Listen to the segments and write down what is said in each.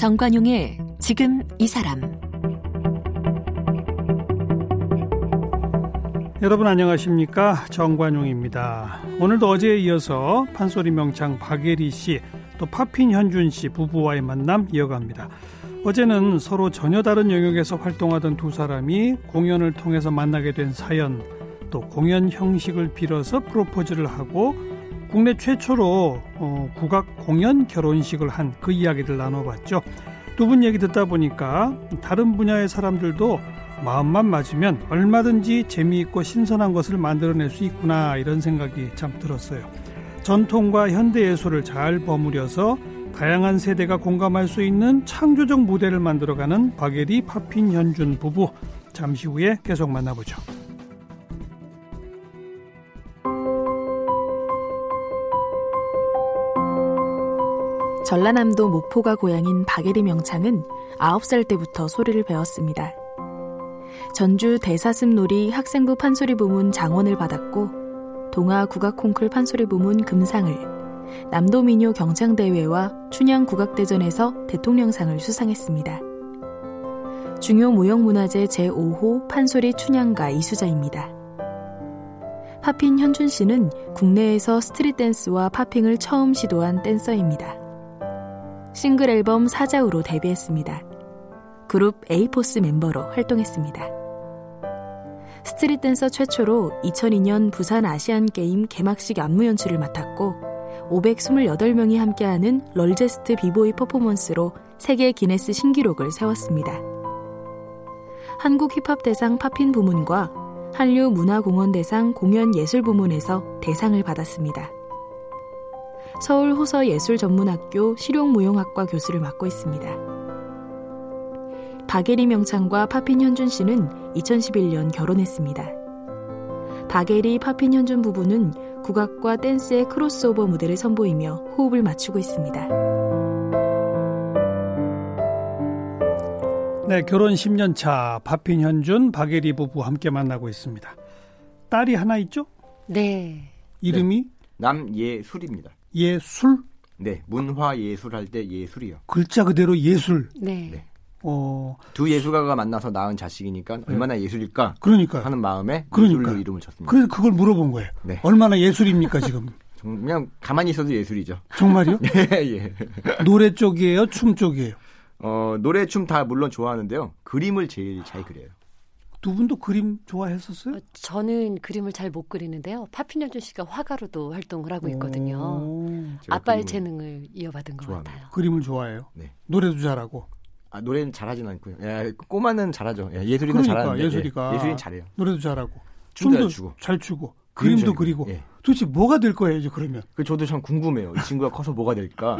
정관용의 지금 이 사람 여러분 안녕하십니까 정관용입니다. 오늘도 어제에 이어서 판소리 명창 박예리 씨, 또 파핀 현준 씨 부부와의 만남 이어갑니다. 어제는 서로 전혀 다른 영역에서 활동하던 두 사람이 공연을 통해서 만나게 된 사연, 또 공연 형식을 빌어서 프로포즈를 하고 국내 최초로 어, 국악 공연 결혼식을 한 그 이야기들 나눠봤죠. 두 분 얘기 듣다 보니까 다른 분야의 사람들도 마음만 맞으면 얼마든지 재미있고 신선한 것을 만들어낼 수 있구나 이런 생각이 참 들었어요. 전통과 현대 예술을 잘 버무려서 다양한 세대가 공감할 수 있는 창조적 무대를 만들어가는 박예리 파핀 현준 부부 잠시 후에 계속 만나보죠. 전라남도 목포가 고향인 박애리 명창은 9살 때부터 소리를 배웠습니다. 전주 대사습놀이 학생부 판소리 부문 장원을 받았고 동아 국악 콩쿨 판소리 부문 금상을 남도민요 경창대회와 춘향 국악대전에서 대통령상을 수상했습니다. 중요 무형문화재 제5호 판소리 춘향가 이수자입니다. 팝핀 현준 씨는 국내에서 street 댄스와 popping을 처음 시도한 댄서입니다. 싱글 앨범 사자후로 데뷔했습니다. 그룹 에이포스 멤버로 활동했습니다. street 댄서 최초로 2002년 부산 아시안 게임 개막식 안무 연출을 맡았고 528명이 함께하는 largest 비보이 퍼포먼스로 세계 기네스 신기록을 세웠습니다. 한국 힙합 대상 poppin 부문과 한류 문화공연 대상 공연 예술 부문에서 대상을 받았습니다. 서울 호서 예술전문학교 실용무용학과 교수를 맡고 있습니다. 박애리 명창과 팝핀 현준 씨는 2011년 결혼했습니다. 박애리 팝핀 현준 부부는 국악과 댄스의 크로스오버 무대를 선보이며 호흡을 맞추고 있습니다. 네, 결혼 10년 차 팝핀 현준, 박애리 부부 함께 만나고 있습니다. 딸이 하나 있죠? 네. 이름이 남예술입니다. 예술? 네, 문화 예술 할 때 예술이요. 글자 그대로 예술. 네. 네. 어, 두 예술가가 만나서 낳은 자식이니까 얼마나 예술일까 그러니까. 하는 마음에 그러니까. 예술로 이름을 줬습니다. 그래서 그걸 물어본 거예요. 네. 얼마나 예술입니까 지금? 정- 그냥 가만히 있어도 예술이죠. 정말요? 예, 예. 노래 쪽이에요, 춤 쪽이에요. 어, 노래, 춤 다 물론 좋아하는데요. 그림을 제일 잘 그려요. 두 분도 그림 좋아했었어요? 어, 저는 그림을 잘 못 그리는데요. 파핀현준 씨가 화가로도 활동을 하고 있거든요. 아빠의 재능을 이어받은 것 좋아합니다. 같아요. 그림을 좋아해요. 네. 노래도 잘하고. 아, 노래는 잘하진 않고요. 예, 꼬마는 잘하죠. 예, 예술이는 그러니까 잘하는데 예술이가. 예, 예술인 잘해요. 노래도 잘하고. 춤도 춤도 잘 추고. 잘 추고. 그림 그림도 잘 그리고. 예. 도대체 뭐가 될 거예요, 이제 그러면? 그 저도 참 궁금해요. 이 친구가 커서 뭐가 될까?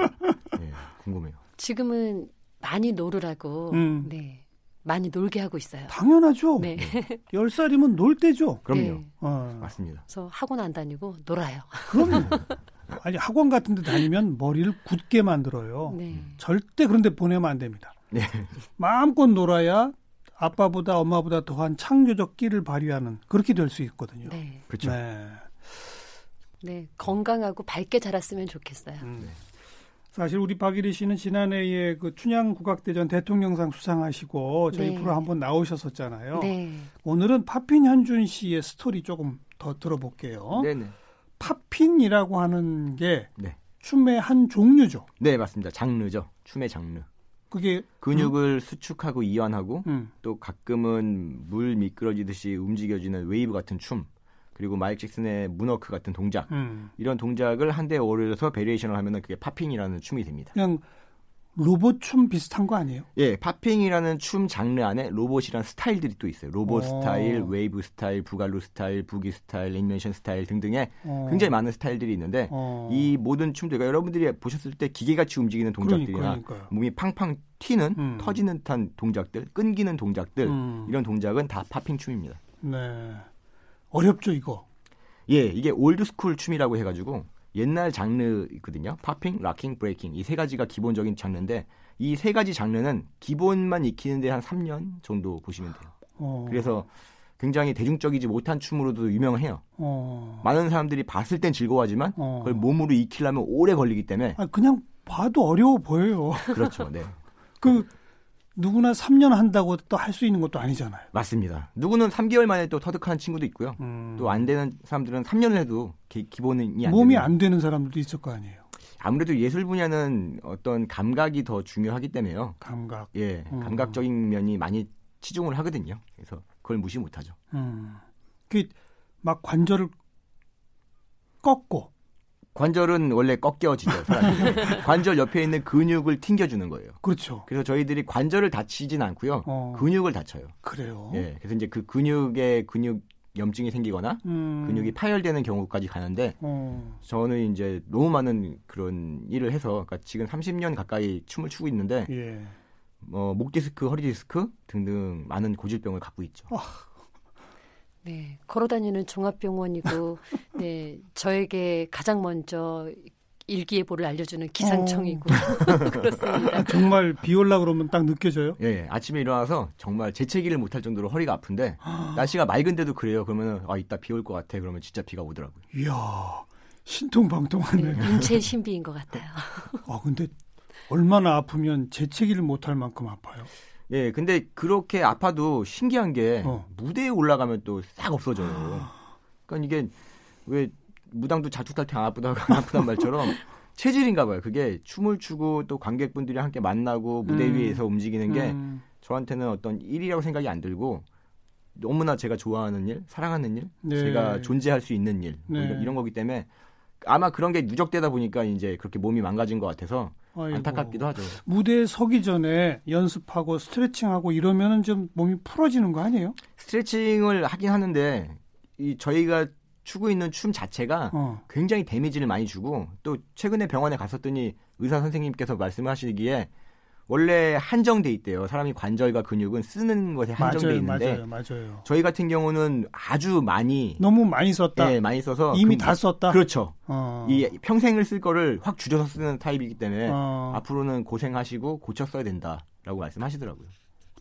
예, 궁금해요. 지금은 많이 놀으라고 음. 네 많이 놀게 하고 있어요. 당연하죠. 네. 열 살이면 놀 때죠. 그럼요. 네. 어, 맞습니다. 그래서 학원 안 다니고 놀아요. 그럼요. 아니 학원 같은 데 다니면 머리를 굳게 만들어요. 네. 절대 그런 데 보내면 안 됩니다. 네. 마음껏 놀아야 아빠보다 엄마보다 더한 창조적 끼를 발휘하는 그렇게 될 수 있거든요. 네. 그렇죠. 네. 네. 건강하고 밝게 자랐으면 좋겠어요. 음. 사실 우리 박애리 씨는 지난해에 그 춘향 국악대전 대통령상 수상하시고 저희 네. 프로 한번 나오셨었잖아요. 네. 오늘은 팝핀 현준 씨의 스토리 조금 더 들어볼게요. 네네. poppin이라고 하는 게 네. 춤의 한 종류죠. 네, 맞습니다. 장르죠. 춤의 장르. 그게 근육을 수축하고 이완하고 음, 또 가끔은 물 미끄러지듯이 움직여지는 웨이브 같은 춤 그리고 마이클 잭슨의 문워크 같은 동작 음. 이런 동작을 한데 어울려서 variation을 하면은 그게 popping이라는 춤이 됩니다. 그냥 로봇 춤 비슷한 거 아니에요? 예, popping이라는 춤 장르 안에 로봇이란 스타일들이 또 있어요. 로봇 오. 스타일, 웨이브 스타일, boogaloo 스타일, boogie 스타일, 애니메이션 스타일 등등의 어. 굉장히 많은 스타일들이 있는데 어. 이 모든 춤들, 그러니까 여러분들이 보셨을 때 기계같이 움직이는 동작들이나 그러니까, 그러니까요. 몸이 팡팡 튀는, 음. 터지는 듯한 동작들, 끊기는 동작들 음. 이런 동작은 다 popping 춤입니다. 네. 어렵죠, 이거. 예, 이게 old school 춤이라고 해가지고 옛날 장르 있거든요. popping, locking, breaking 이 세 가지가 기본적인 장르인데 이 세 가지 장르는 기본만 익히는데 한 3년 정도 보시면 돼요. 어. 그래서 굉장히 대중적이지 못한 춤으로도 유명해요. 어. 많은 사람들이 봤을 땐 즐거워하지만 어. 그걸 몸으로 익히려면 오래 걸리기 때문에 아, 그냥 봐도 어려워 보여요. 그렇죠. 네. 그 누구나 3년 한다고 또 할 수 있는 것도 아니잖아요. 맞습니다. 누구는 3개월 만에 또 터득하는 친구도 있고요. 음. 또안 되는 사람들은 3년을 해도 기, 본이 안 몸이 되는. 안 되는 사람들도 있을 거 아니에요. 아무래도 예술 분야는 어떤 감각이 더 중요하기 때문에요. 감각. 예, 음. 감각적인 면이 많이 치중을 하거든요. 그래서 그걸 무시 못하죠. 음. 그막 관절을 꺾고 관절은 원래 꺾여지죠. 관절 옆에 있는 근육을 튕겨주는 거예요. 그렇죠. 그래서 저희들이 관절을 다치진 않고요. 어. 근육을 다쳐요. 그래요. 예, 그래서 이제 그 근육에 근육 염증이 생기거나 음. 근육이 파열되는 경우까지 가는데 어. 저는 이제 너무 많은 그런 일을 해서 그러니까 지금 30년 가까이 춤을 추고 있는데 예. 뭐목 디스크, 허리 디스크 등등 많은 고질병을 갖고 있죠. 네, 걸어다니는 종합병원이고, 네, 저에게 가장 먼저 일기예보를 알려주는 기상청이고 그렇습니다. 정말 비 올라 그러면 딱 느껴져요. 예, 예, 아침에 일어나서 정말 재채기를 못할 정도로 허리가 아픈데 날씨가 맑은데도 그래요. 그러면은 아 이따 비 올 것 같아. 그러면 진짜 비가 오더라고요. 이야 신통방통하네. 네, 인체 신비인 것 같아요. 아 근데 얼마나 아프면 재채기를 못할 만큼 아파요. 예, 근데 그렇게 아파도 신기한 게 어. 무대에 올라가면 또 싹 없어져요. 그러니까 이게 왜 무당도 자축할 때 안 아프다고 안 아프단 말처럼 체질인가 봐요. 그게 춤을 추고 또 관객분들이 함께 만나고 무대 음. 위에서 움직이는 게 음. 저한테는 어떤 일이라고 생각이 안 들고 너무나 제가 좋아하는 일, 사랑하는 일, 네. 제가 존재할 수 있는 일뭐 네. 이런, 이런 거기 때문에 아마 그런 게 누적되다 보니까 이제 그렇게 몸이 망가진 것 같아서 아이고. 안타깝기도 하죠. 무대에 서기 전에 연습하고 스트레칭하고 이러면은 좀 몸이 풀어지는 거 아니에요? 스트레칭을 하긴 하는데 이 저희가 추고 있는 춤 자체가 어. 굉장히 데미지를 많이 주고 또 최근에 병원에 갔었더니 의사 선생님께서 말씀하시기에 원래 한정돼 있대요. 사람이 관절과 근육은 쓰는 것에 한정돼 있는데 맞아요, 맞아요. 저희 같은 경우는 아주 많이 너무 많이 썼다. 예, 많이 써서 이미 그- 다 썼다. 그렇죠. 어. 이 평생을 쓸 거를 확 줄여서 쓰는 타입이기 때문에 어. 앞으로는 고생하시고 고쳐 써야 된다라고 말씀하시더라고요.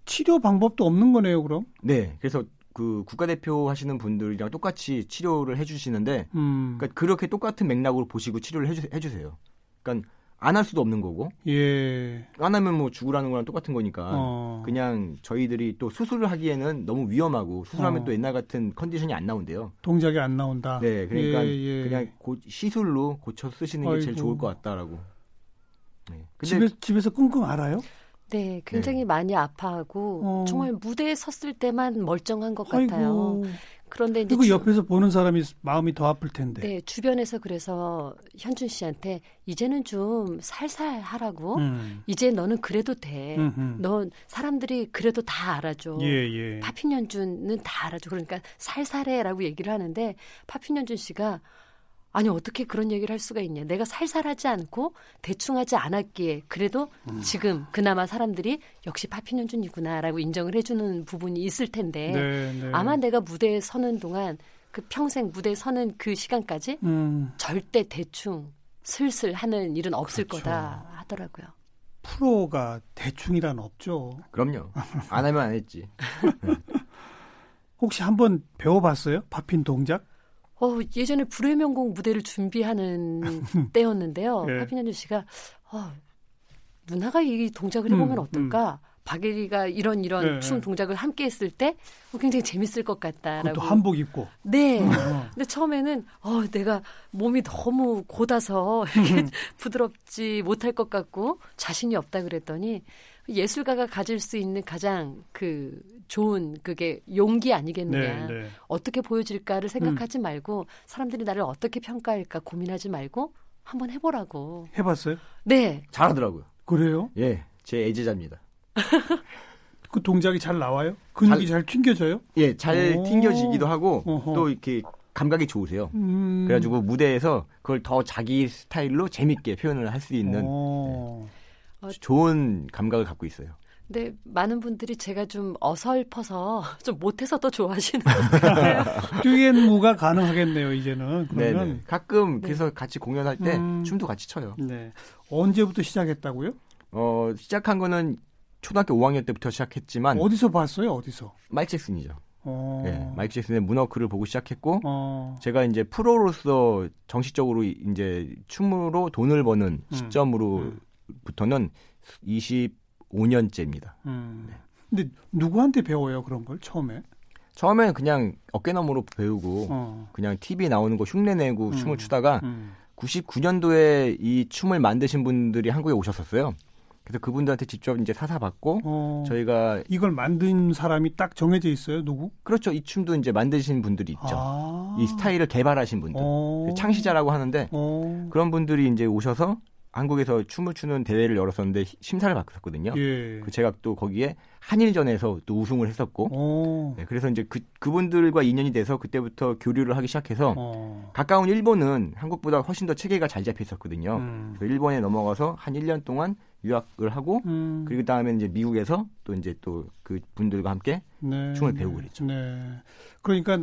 치료 방법도 없는 거네요, 그럼. 네, 그래서 그 국가대표 하시는 분들이랑 똑같이 치료를 해주시는데 음. 그러니까 그렇게 똑같은 맥락으로 보시고 치료를 해주, 해주세요. 그러니까 안 할 수도 없는 거고 예. 안 하면 뭐 죽으라는 거랑 똑같은 거니까 어. 그냥 저희들이 또 수술을 하기에는 너무 위험하고 수술하면 어. 또 옛날 같은 컨디션이 안 나온대요. 동작이 안 나온다. 네, 그러니까 예, 예. 그냥 고- 시술로 고쳐 쓰시는 게 제일 아이고. 좋을 것 같다라고. 네. 근데 집에 집에서 끙끙 알아요? 네, 굉장히 많이 아파하고 어. 정말 무대에 섰을 때만 멀쩡한 것 같아요. 그런데 이제 주- 옆에서 보는 사람이 마음이 더 아플 텐데. 네, 주변에서 그래서 현준 씨한테 이제는 좀 살살 하라고. 음. 이제 너는 그래도 돼. 음흠. 넌 사람들이 그래도 다 알아줘. 예, 예. 파핀 연준은 다 알아줘. 그러니까 살살해라고 얘기를 하는데 파핀 연준 씨가 아니 어떻게 그런 얘기를 할 수가 있냐. 내가 살살하지 않고 대충하지 않았기에 그래도 음. 지금 그나마 사람들이 역시 파핀 연준이구나라고 인정을 해주는 부분이 있을 텐데 네, 네. 아마 내가 무대에 서는 동안 그 평생 무대에 서는 그 시간까지 음, 절대 대충 슬슬 하는 일은 없을 그렇죠. 거다 하더라고요. 프로가 대충이란 없죠. 그럼요. 안 하면 안 했지. 혹시 한번 배워봤어요? 파핀 동작? 어, 예전에 불의 명곡 무대를 준비하는 때였는데요. 예. 파피년주 씨가 어, 누나가 이 동작을 해보면 음, 어떨까? 박예리가 이런 이런 예, 춤 예. 동작을 함께 했을 때 어, 굉장히 재밌을 것 같다라고. 그것도 한복 입고. 네. 어. 근데 처음에는 어, 내가 몸이 너무 이렇게 음. 부드럽지 못할 것 같고 자신이 없다 그랬더니 예술가가 가질 수 있는 가장 그 좋은 그게 용기 아니겠느냐. 네, 네. 어떻게 보여질까를 생각하지 음. 말고 사람들이 나를 어떻게 평가할까 고민하지 말고 한번 해보라고. 해봤어요? 네. 잘하더라고요. 그래요? 예, 제 애제자입니다. 그 동작이 잘 나와요? 근육이 잘, 튕겨져요? 예, 잘 오. 튕겨지기도 하고 어허. 또 이렇게 감각이 좋으세요. 음. 그래가지고 무대에서 그걸 더 자기 스타일로 재밌게 표현을 할 수 있는 어. 좋은 감각을 갖고 있어요. 근데 많은 분들이 제가 좀 어설퍼서 좀 못해서 더 좋아하시는 것 같아요. 듀엣 무가 가능하겠네요, 이제는. 네, 그러면. 네. 가끔 네. 그래서 같이 공연할 때 음. 춤도 같이 춰요. 네. 언제부터 시작했다고요? 어, 시작한 거는 초등학교 5학년 때부터 시작했지만 어디서 봤어요, 어디서? 마이크 잭슨이죠. 어. 예, 마이크 잭슨의 문워크를 보고 시작했고 어. 제가 이제 프로로서 정식적으로 이제 춤으로 돈을 버는 음. 시점으로 부터는 15년째입니다. 음. 근데 누구한테 배워요 그런 걸 처음에? 처음엔 그냥 어깨너머로 배우고 어. 그냥 TV에 나오는 거 흉내내고 음. 춤을 추다가 음. 99년도에 이 춤을 만드신 분들이 한국에 오셨었어요. 그래서 그분들한테 직접 이제 사사받고 어. 저희가 이걸 만든 사람이 딱 정해져 있어요 누구? 그렇죠. 이 춤도 이제 만드신 분들이 있죠. 아. 이 스타일을 개발하신 분들. 어. 그 창시자라고 하는데 어. 그런 분들이 이제 오셔서 한국에서 춤을 추는 대회를 열었었는데 히- 심사를 받았거든요. 예. 그 제가 또 거기에 한일전에서 또 우승을 했었고 어. 네, 그래서 이제 그, 그분들과 인연이 돼서 그때부터 교류를 하기 시작해서 어. 가까운 일본은 한국보다 훨씬 더 체계가 잘 잡혀 있었거든요. 음. 그래서 일본에 넘어가서 한 1년 동안 유학을 하고 음. 그리고 다음에 이제 미국에서 또 이제 또 그 분들과 함께 네. 춤을 배우고 그랬죠. 네. 그러니까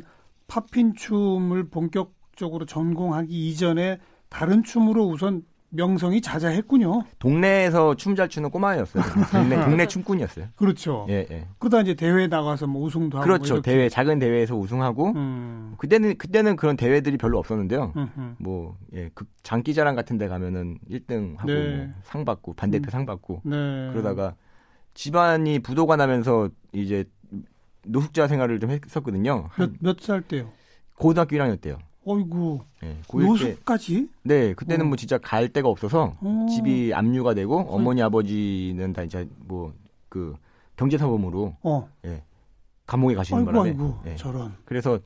팝핀 춤을 본격적으로 전공하기 이전에 다른 춤으로 우선 명성이 자자했군요. 동네에서 춤 잘 추는 꼬마였어요. 동네, 동네 춤꾼이었어요. 그렇죠. 예, 예. 그러다 이제 대회 나가서 뭐 우승도 하고 그렇죠. 뭐. 대회 작은 대회에서 우승하고 음. 그때는 그때는 그런 대회들이 별로 없었는데요. 음, 음. 뭐 예, 그 장기자랑 같은 데 가면은 1등 하고 네. 뭐 상 받고 반대표 음. 상 받고 네. 그러다가 집안이 부도가 나면서 이제 노숙자 생활을 좀 했었거든요. 한 몇몇 살 때요? 고등학교 1학년 때요. 어이구 예, 고1 때. 노숙까지? 네, 그때는 어. 뭐 진짜 갈 데가 없어서 어. 집이 압류가 되고 어머니 아버지는 다 이제 뭐 그 경제사범으로 어. 감옥에 가시는 아이고 바람에 아이고 예. 저런. 그래서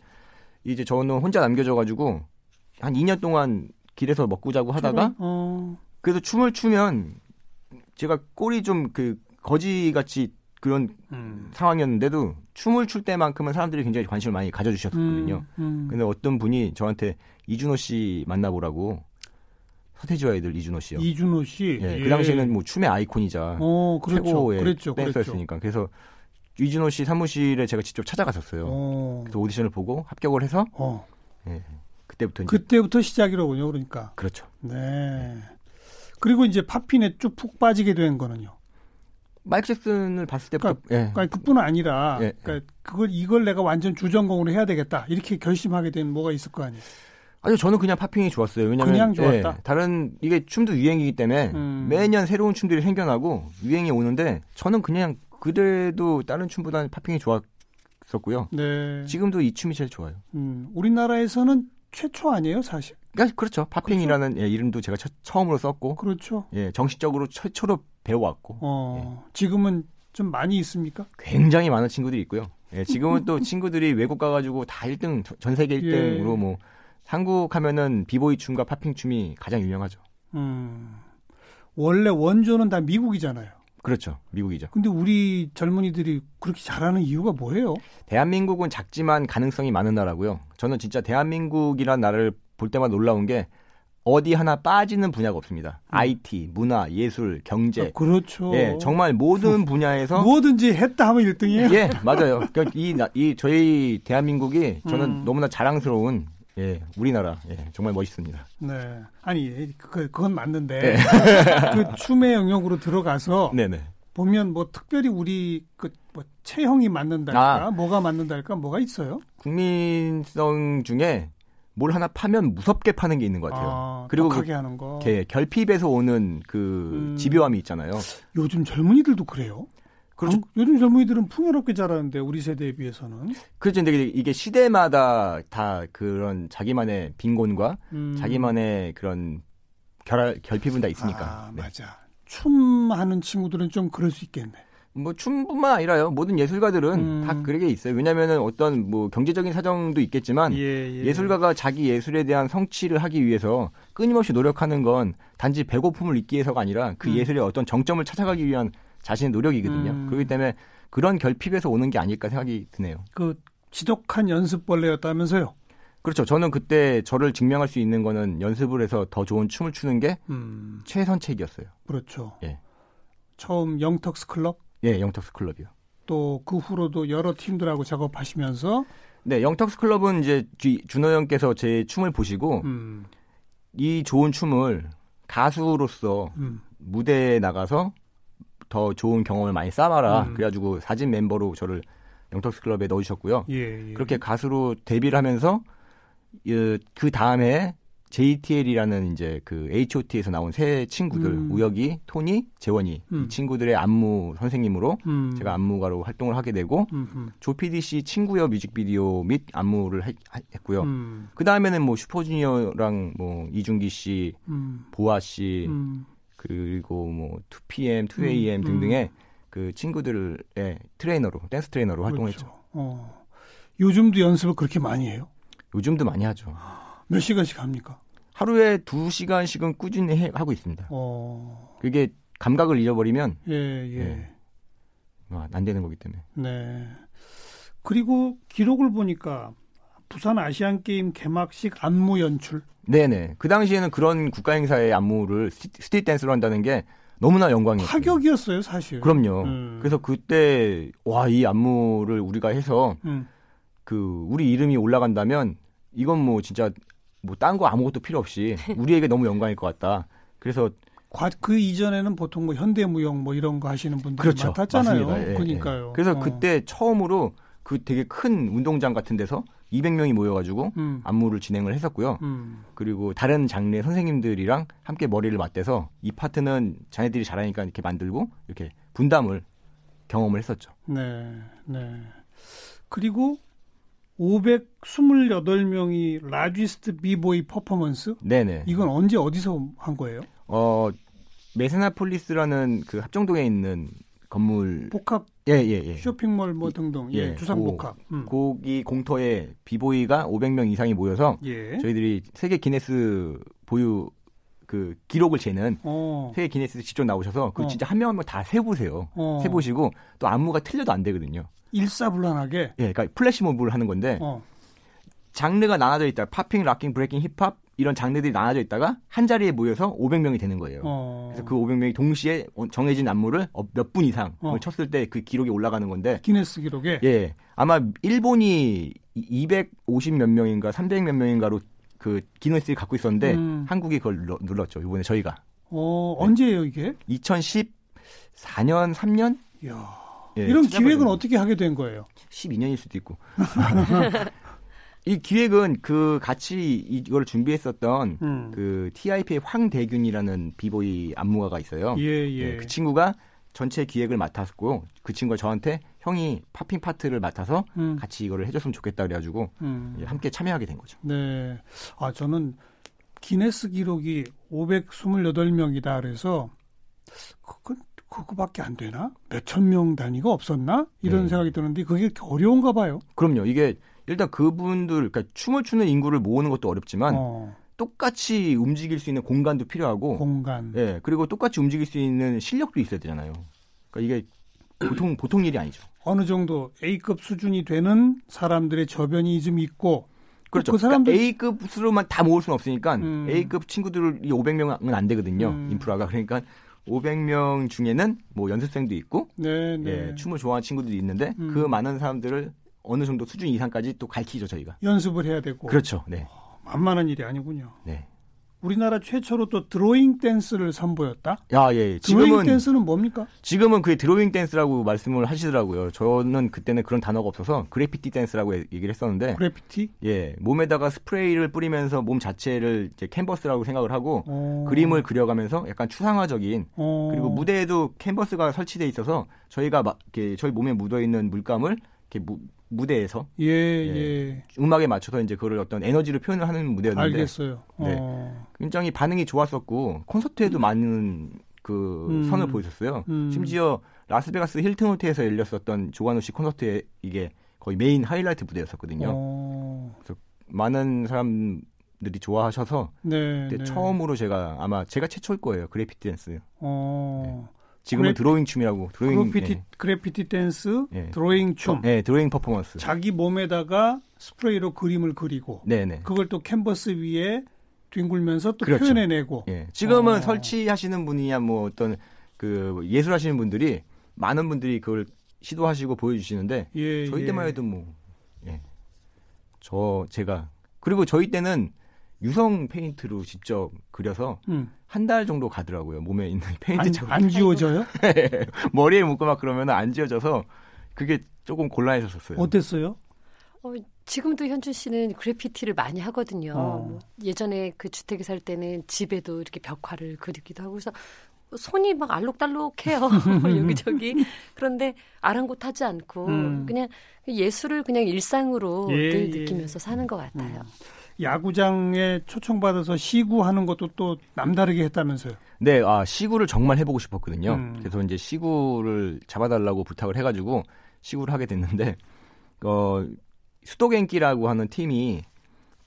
이제 저는 혼자 남겨져가지고 한 2년 동안 길에서 먹고 자고 하다가. 어. 그래도 춤을 추면 제가 꼴이 좀그 거지같이 그런 음. 상황이었는데도 춤을 출 때만큼은 사람들이 굉장히 관심을 많이 가져주셨거든요. 음. 음. 근데 어떤 분이 저한테 이준호 씨 만나보라고 서태지와 아이들 이준호 씨요. 이준호 씨. 예, 예. 그 당시에는 뭐 춤의 아이콘이자 어, 그렇죠. 최고의 그랬죠. 댄서였으니까 그래서 이준호 씨 사무실에 제가 직접 찾아갔었어요. 어. 그래서 오디션을 보고 합격을 해서 어. 예, 그때부터 이제 그때부터 시작이로군요. 그러니까. 그렇죠. 네. 그리고 이제 팝핀에 쭉 푹 빠지게 된 거는요. 마이크 잭슨을 봤을 때부터 예. 그러니까 그뿐 아니라 예, 그러니까 그걸 이걸 내가 완전 주전공으로 해야 되겠다 이렇게 결심하게 된 뭐가 있을 거 아니에요. 아니요, 저는 그냥 팝핑이 좋았어요. 왜냐면 그냥 좋았다? 예, 다른 이게 춤도 유행이기 때문에 음. 매년 새로운 춤들이 생겨나고 유행이 오는데 저는 그냥 그래도 다른 춤보다는 팝핑이 좋았었고요. 네. 지금도 이 춤이 제일 좋아요. 음, 우리나라에서는 최초 아니에요, 사실. 그러니까 그렇죠. 팝핑이라는 예, 이름도 제가 처, 처음으로 썼고 그렇죠. 예, 정식적으로 최초로 배워왔고 어, 지금은 좀 많이 있습니까? 굉장히 많은 친구들이 있고요. 예, 지금은 또 친구들이 외국 가가지고 다 1등, 전 세계 1등으로 예. 뭐 한국 하면은 비보이 춤과 팝핑 춤이 가장 유명하죠. 음. 원래 원조는 다 미국이잖아요. 그렇죠. 미국이죠. 근데 우리 젊은이들이 그렇게 잘하는 이유가 뭐예요? 대한민국은 작지만 가능성이 많은 나라고요. 저는 진짜 대한민국이란 나라를 볼 때마다 놀라운 게 어디 하나 빠지는 분야가 없습니다. IT, 문화, 예술, 경제. 아, 그렇죠. 예, 정말 모든 분야에서 뭐든지 했다 하면 1등이에요. 예, 맞아요. 그러니까 이, 나- 이 저희 대한민국이 저는 음. 너무나 자랑스러운 예, 우리나라. 예, 정말 멋있습니다. 네. 아니, 그, 그건 맞는데. 네. 그 춤의 영역으로 들어가서 네, 네. 보면 뭐 특별히 우리 그 뭐 체형이 맞는달까, 아. 뭐가 맞는달까, 뭐가 있어요? 국민성 중에 뭘 하나 파면 무섭게 파는 게 있는 것 같아요. 아, 그리고 독하게 하는 거. 이렇게 결핍에서 오는 그 음. 집요함이 있잖아요. 요즘 젊은이들도 그래요? 그렇죠. 아, 요즘 젊은이들은 풍요롭게 자라는데 우리 세대에 비해서는 그렇죠. 근데 이게 시대마다 다 그런 자기만의 빈곤과 음. 자기만의 그런 결, 결핍은 다 있으니까. 아, 네. 맞아. 춤 하는 친구들은 좀 그럴 수 있겠네. 뭐 춤뿐만 아니라요. 모든 예술가들은 음. 다 그런 게 있어요. 왜냐면은 어떤 뭐 경제적인 사정도 있겠지만 예, 예. 술가가 자기 예술에 대한 성취를 하기 위해서 끊임없이 노력하는 건 단지 배고픔을 잊기 위해서가 아니라 그 음. 예술의 어떤 정점을 찾아가기 위한 자신의 노력이거든요. 음. 그렇기 때문에 그런 결핍에서 오는 게 아닐까 생각이 드네요. 그 지독한 연습벌레였다면서요? 그렇죠. 저는 그때 저를 증명할 수 있는 거는 연습을 해서 더 좋은 춤을 추는 게 음, 최선책이었어요. 그렇죠. 예. 처음 영턱스 클럽 예, 영턱스 클럽이요. 또 그 후로도 여러 팀들하고 작업하시면서 네, 영턱스 클럽은 이제 주- 준호 형께서 제 춤을 보시고 음, 이 좋은 춤을 가수로서 음, 무대에 나가서 더 좋은 경험을 많이 쌓아라. 음. 그래가지고 사진 멤버로 저를 영턱스 클럽에 넣으셨고요. 예, 예. 그렇게 가수로 데뷔를 하면서 예, 그 다음에 JTL이라는 이제 그 H.O.T에서 나온 새 친구들 음. 우혁이, 토니, 재원이 음. 이 친구들의 안무 선생님으로 음. 제가 안무가로 활동을 하게 되고 음, 조피디 씨 친구여 뮤직비디오 및 안무를 하- 하- 했고요. 음, 그 다음에는 뭐 슈퍼주니어랑 뭐 이준기 씨, 음, 보아 씨 음. 그리고 뭐 2PM, 2AM 음, 등등의 그 친구들의 트레이너로 댄스 트레이너로 활동했죠. 그렇죠. 어. 요즘도 연습을 그렇게 많이 해요? 요즘도 많이 하죠. 몇 시간씩 합니까? 하루에 2시간씩은 꾸준히 해- 하고 있습니다. 어, 그게 감각을 잃어버리면 예, 예. 예. 아, 안 되는 거기 때문에. 네. 그리고 기록을 보니까 부산 아시안 게임 개막식 안무 연출. 네네. 그 당시에는 그런 국가 행사의 안무를 스트- street 댄스로 한다는 게 너무나 영광이었어요. 파격이었어요, 사실. 그럼요. 음. 그래서 그때 와 이 안무를 우리가 해서 음. 그 우리 이름이 올라간다면 이건 뭐 진짜 뭐 딴 거 아무것도 필요 없이 우리에게 너무 영광일 것 같다. 그래서 과- 그 이전에는 보통 뭐 현대무용 뭐 이런 거 하시는 분들이 그렇죠. 많았잖아요. 맞습니다. 예, 그러니까요. 예. 그래서 어. 그때 처음으로 그 되게 큰 운동장 같은 데서 200명이 모여가지고 음. 안무를 진행을 했었고요. 음. 그리고 다른 장르의 선생님들이랑 함께 머리를 맞대서 이 파트는 자네들이 잘하니까 이렇게 만들고 이렇게 분담을 경험을 했었죠. 네. 네. 그리고 528명이 largest 비보이 퍼포먼스 네네. 이건 언제 어디서 한 거예요? 어 메세나폴리스라는 그 합정동에 있는 건물 복합 예예 예. 쇼핑몰 뭐 등등 예, 예, 두산 고- 복합. 음. 거기 공터에 비보이가 500명 이상이 모여서 예. 저희들이 세계 기네스 보유 그 기록을 재는 어. 세계 기네스 직접 나오셔서 그 어. 진짜 한 명 한 명 다 세보세요. 어. 세보시고 또 안무가 틀려도 안 되거든요. 일사불란하게. 예, 그러니까 플래시몹을 하는 건데 어. 장르가 나눠져 있다. popping, locking, breaking, 힙합 이런 장르들이 나눠져 있다가 한 자리에 모여서 500명이 되는 거예요. 어. 그래서 그 500명이 동시에 정해진 안무를 몇 분 이상을 어. 쳤을 때 그 기록이 올라가는 건데 기네스 기록에 예 아마 일본이 250 몇 명인가 300 몇 명인가로 그 기네스를 갖고 있었는데 음. 한국이 그걸 눌러- 눌렀죠 이번에 저희가 어, 네. 언제예요, 이게? 2014년 3년 이야. 예, 이런 기획은. 어떻게 하게 된 거예요? 12년일 수도 있고 이 기획은 그 같이 이걸 준비했었던 음. 그 TIP의 황대균이라는 비보이 안무가가 있어요. 예, 예. 그 친구가 전체 기획을 맡았고 그 친구가 저한테 형이 팝핑 파트를 맡아서 음. 같이 이거를 해줬으면 좋겠다 그래가지고 음. 예, 함께 참여하게 된 거죠. 네. 아, 저는 기네스 기록이 528명이다 그래서 그건 그거밖에 안 되나? 몇 천 명 단위가 없었나? 이런 네. 생각이 드는데 그게 어려운가 봐요. 그럼요. 이게 일단 그분들 그러니까 춤을 추는 인구를 모으는 것도 어렵지만 어, 똑같이 움직일 수 있는 공간도 필요하고 공간. 예 그리고 똑같이 움직일 수 있는 실력도 있어야 되잖아요. 그러니까 이게 보통 보통 일이 아니죠. 어느 정도 A급 수준이 되는 사람들의 저변이 좀 있고 그렇죠. 그 사람들 그러니까 A급으로만 다 모을 수는 없으니까 음. A급 친구들이 500명은 안 되거든요. 음. 인프라가 그러니까 500명 중에는 뭐 연습생도 있고 네, 네. 예, 춤을 좋아하는 친구들이 있는데 음. 그 많은 사람들을 어느 정도 수준 이상까지 또 가르치죠 저희가. 연습을 해야 되고 그렇죠. 네. 만만한 일이 아니군요. 네. 우리나라 최초로 또 드로잉 댄스를 선보였다. 야, 예. 드로잉 지금은 댄스는 뭡니까? 지금은 그게 드로잉 댄스라고 말씀을 하시더라고요. 저는 그때는 그런 단어가 없어서 그래피티 댄스라고 얘기를 했었는데 그래피티. 예, 몸에다가 스프레이를 뿌리면서 몸 자체를 이제 캔버스라고 생각을 하고 어. 그림을 그려가면서 약간 추상화적인 어. 그리고 무대에도 캔버스가 설치돼 있어서 저희가 막 이렇게 저희 몸에 묻어 있는 물감을 이렇게 무, 무대에서 예, 예. 음악에 맞춰서 이제 그걸 어떤 에너지를 표현을 하는 무대였는데 알겠어요. 네. 어. 굉장히 반응이 좋았었고 콘서트에도 많은 그 음. 선을 보였었어요. 음. 심지어 라스베가스 힐튼 호텔에서 열렸었던 조관우 씨 콘서트에 이게 거의 메인 하이라이트 무대였었거든요. 어. 많은 사람들이 좋아하셔서 네, 그때 네. 처음으로 제가 아마 제가 최초일 거예요. 그래피티 댄스. 어. 지금은 그래- 드로잉 춤이라고 드로잉 그래피티 예. 그래피티 댄스, 예. 드로잉 춤. 네, 드로잉 퍼포먼스. 자기 몸에다가 스프레이로 그림을 그리고 네, 네. 그걸 또 캔버스 위에 뒹굴면서 또 그렇죠. 표현해내고. 예. 지금은 어. 설치하시는 분이야 뭐 어떤 그 예술하시는 분들이 많은 분들이 그걸 시도하시고 보여주시는데 예, 저희 예. 때만 해도 뭐, 예. 저, 제가. 그리고 저희 때는 유성 페인트로 직접 그려서 음. 한달 정도 가더라고요. 몸에 있는 페인트 안, 자국. 안 지워져요? 머리에 묻고 막 그러면 안 지워져서 그게 조금 곤란해졌었어요. 어땠어요? 어, 지금도 현준 씨는 그래피티를 많이 하거든요. 어. 뭐 예전에 그 주택에 살 때는 집에도 이렇게 벽화를 그리기도 하고 그래서 손이 막 알록달록해요. 여기저기. 그런데 아랑곳하지 않고 음. 그냥 예술을 그냥 일상으로 예, 늘 예. 느끼면서 사는 것 같아요. 야구장에 초청받아서 시구하는 것도 또 남다르게 했다면서요. 네, 아, 시구를 정말 해보고 싶었거든요. 음. 그래서 이제 시구를 잡아달라고 부탁을 해가지고 시구를 하게 됐는데, 어, 수도gen기라고 하는 팀이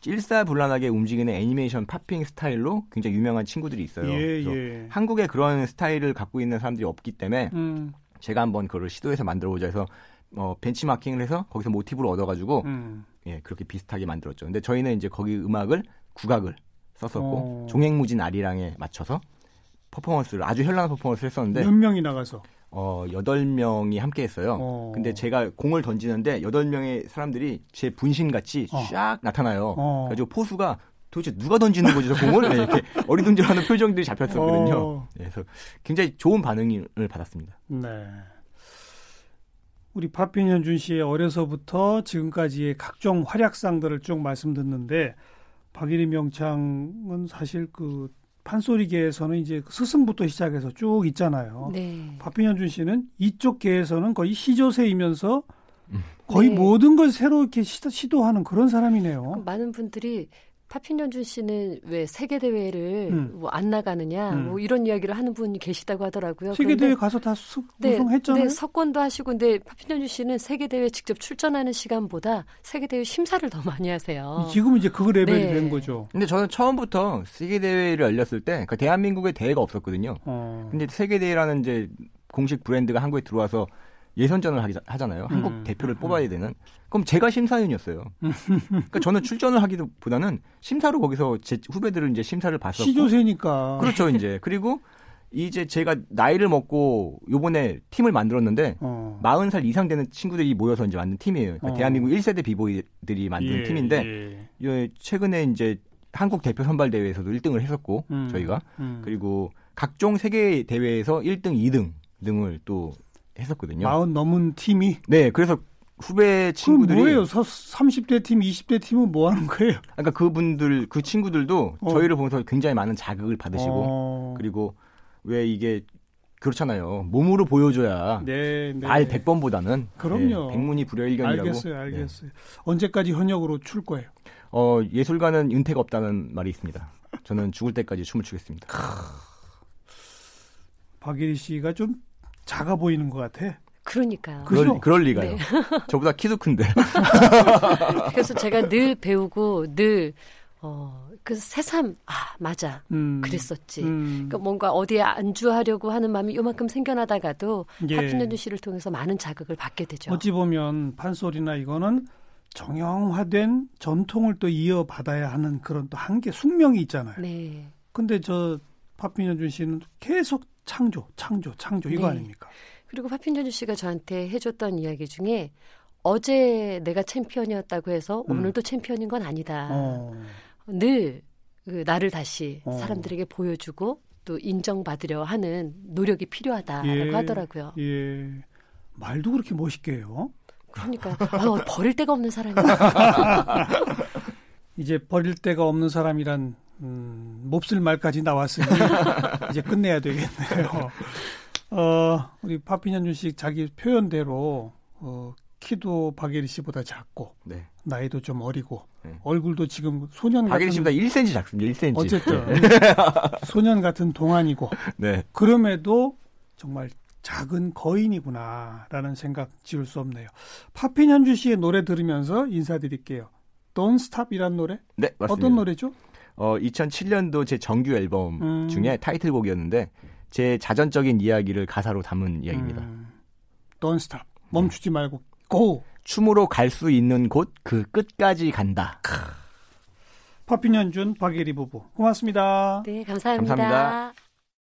찔사불란하게 움직이는 애니메이션 팝핑 스타일로 굉장히 유명한 친구들이 있어요. 예, 예. 한국에 그런 스타일을 갖고 있는 사람들이 없기 때문에 음, 제가 한번 그걸 시도해서 만들어보자 해서 어, 벤치마킹을 해서 거기서 모티브를 얻어가지고 음. 예, 그렇게 비슷하게 만들었죠. 근데 저희는 이제 거기 음악을 국악을 썼었고 어. 종횡무진 아리랑에 맞춰서 퍼포먼스를 아주 현란한 퍼포먼스를 했었는데 몇 명이 나가서. 어, 8명이 함께 했어요. 어. 근데 제가 공을 던지는데 8명의 사람들이 제 분신같이 어. 쫙 나타나요. 어. 그래가지고 포수가 도대체 누가 던지는 거지, 저 공을? 네, 이렇게 어리둥절하는 표정들이 잡혔었거든요. 어. 네, 그래서 굉장히 좋은 반응을 받았습니다. 네. 우리 파핀 현준 씨의 어려서부터 지금까지의 각종 활약상들을 쭉 말씀 듣는데 박일희 명창은 사실 그 판소리계에서는 이제 그 스승부터 시작해서 쭉 있잖아요. 네. 파핀 현준 씨는 이쪽 계에서는 거의 시조세이면서 거의 네. 모든 걸 새로 이렇게 시도, 시도하는 그런 사람이네요. 많은 분들이 파핀연준 씨는 왜 세계 대회를 음. 뭐안 나가느냐 음. 뭐 이런 이야기를 하는 분이 계시다고 하더라고요. 세계 대회 가서 다 수, 네, 우승했잖아요. 네, 석권도 하시고 근데 파핀연준 씨는 세계 대회 직접 출전하는 시간보다 세계 대회 심사를 더 많이 하세요. 지금은 이제 그 레벨이 네. 된 거죠. 근데 저는 처음부터 세계 대회를 열렸을 때, 그러니까 대한민국에 대회가 없었거든요. 어. 근데 세계 대회라는 이제 공식 브랜드가 한국에 들어와서 예선전을 하기, 하잖아요. 한국 음. 대표를 뽑아야 되는. 그럼 제가 심사위원이었어요. 그러니까 저는 출전을 하기보다는 심사로 거기서 제 후배들을 이제 심사를 봤었고. 시조세니까. 그렇죠, 이제. 그리고 이제 제가 나이를 먹고 요번에 팀을 만들었는데 어. 40살 이상 되는 친구들이 모여서 이제 만든 팀이에요. 그러니까 어. 대한민국 1세대 비보이들이 만든 예, 팀인데 예. 예, 최근에 이제 한국 대표 선발 대회에서도 1등을 했었고 음. 저희가 음. 그리고 각종 세계 대회에서 1등, 2등 등을 또 했었거든요. 마흔 넘은 팀이 네, 그래서 후배 친구들이 뭐예요? 서- 30대 팀, 20대 팀은 뭐 하는 거예요? 그러니까 그분들 그 친구들도 어. 저희를 보면서 굉장히 많은 자극을 받으시고 어. 그리고 왜 이게 그렇잖아요. 몸으로 보여줘야 네, 네. 말 100번보다는 그럼요. 백문이 불여일견이라고. 알겠어요, 알겠어요. 언제까지 현역으로 출 거예요? 어, 예술가는 은퇴가 없다는 말이 있습니다. 저는 죽을 때까지 춤을 추겠습니다. 박예리 씨가 좀 작아 보이는 것 같아. 그러니까요. 그럴, 그럴 리가요. 네. 저보다 키도 큰데. 그래서 제가 늘 배우고 늘 어, 그 새삼 아 맞아 음. 그랬었지. 음. 그러니까 뭔가 어디에 안주하려고 하는 마음이 요만큼 생겨나다가도 예. 파핀연준 씨를 통해서 많은 자극을 받게 되죠. 어찌 보면 판소리나 이거는 정형화된 전통을 또 이어받아야 하는 그런 또 한계 숙명이 있잖아요. 네. 근데 저 파핀현준 씨는 계속 창조, 창조, 창조 이거 네. 아닙니까? 그리고 파핀연준 씨가 저한테 해줬던 이야기 중에 어제 내가 챔피언이었다고 해서 음. 오늘도 챔피언인 건 아니다. 어. 늘 그 나를 다시 어. 사람들에게 보여주고 또 인정받으려 하는 노력이 필요하다라고 예. 하더라고요. 예. 말도 그렇게 멋있게 해요. 그러니까 아, 버릴 데가 없는 사람이야. 이제 버릴 데가 없는 사람이란 음, 몹쓸 말까지 나왔으니 이제 끝내야 되겠네요. 어, 우리 파피년준 씨 자기 표현대로 어, 키도 박예리 씨보다 작고 네. 나이도 좀 어리고 네. 얼굴도 지금 소년 박예리 씨보다 1cm 작습니다. 1cm. 어쨌든 소년 같은 동안이고 네. 그럼에도 정말 작은 거인이구나라는 생각 지울 수 없네요. 현주 씨의 노래 들으면서 인사드릴게요. Don't Stop이란 노래? 네, 맞습니다. 어떤 노래죠? 어, 2007년도 제 정규 앨범 음. 중에 타이틀곡이었는데 제 자전적인 이야기를 가사로 담은 이야기입니다. 음, Don't Stop. 멈추지 말고 고! 춤으로 갈 수 있는 곳 그 끝까지 간다. 파핀 현준 박예리 부부 고맙습니다. 네, 감사합니다. 감사합니다.